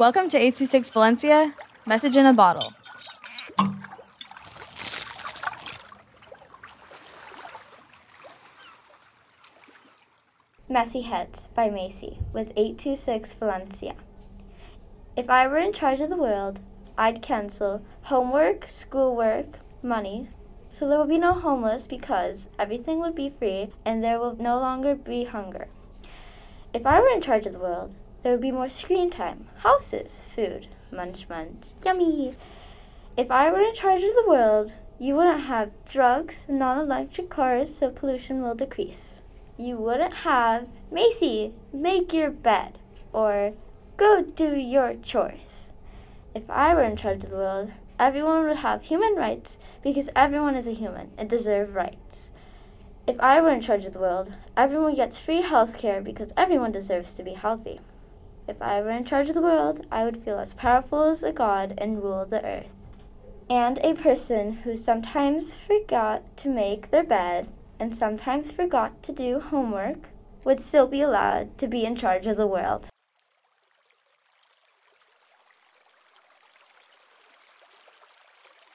Welcome to 826 Valencia, message in a bottle. Messy Heads by Macy with 826 Valencia. If I were in charge of the world, I'd cancel homework, schoolwork, money, so there will be no homeless because everything would be free and there will no longer be hunger. If I were in charge of the world, there would be more screen time, houses, food, munch munch, yummy. If I were in charge of the world, you wouldn't have drugs, non electric cars, so pollution will decrease you wouldn't have Macy, make your bed, or go do your chores. If I were in charge of the world, everyone would have human rights because everyone is a human and deserve rights. If I were in charge of the world, everyone gets free health care because everyone deserves to be healthy. If I were in charge of the world, I would feel as powerful as a god and rule the earth. And a person who sometimes forgot to make their bed and sometimes forgot to do homework would still be allowed to be in charge of the world.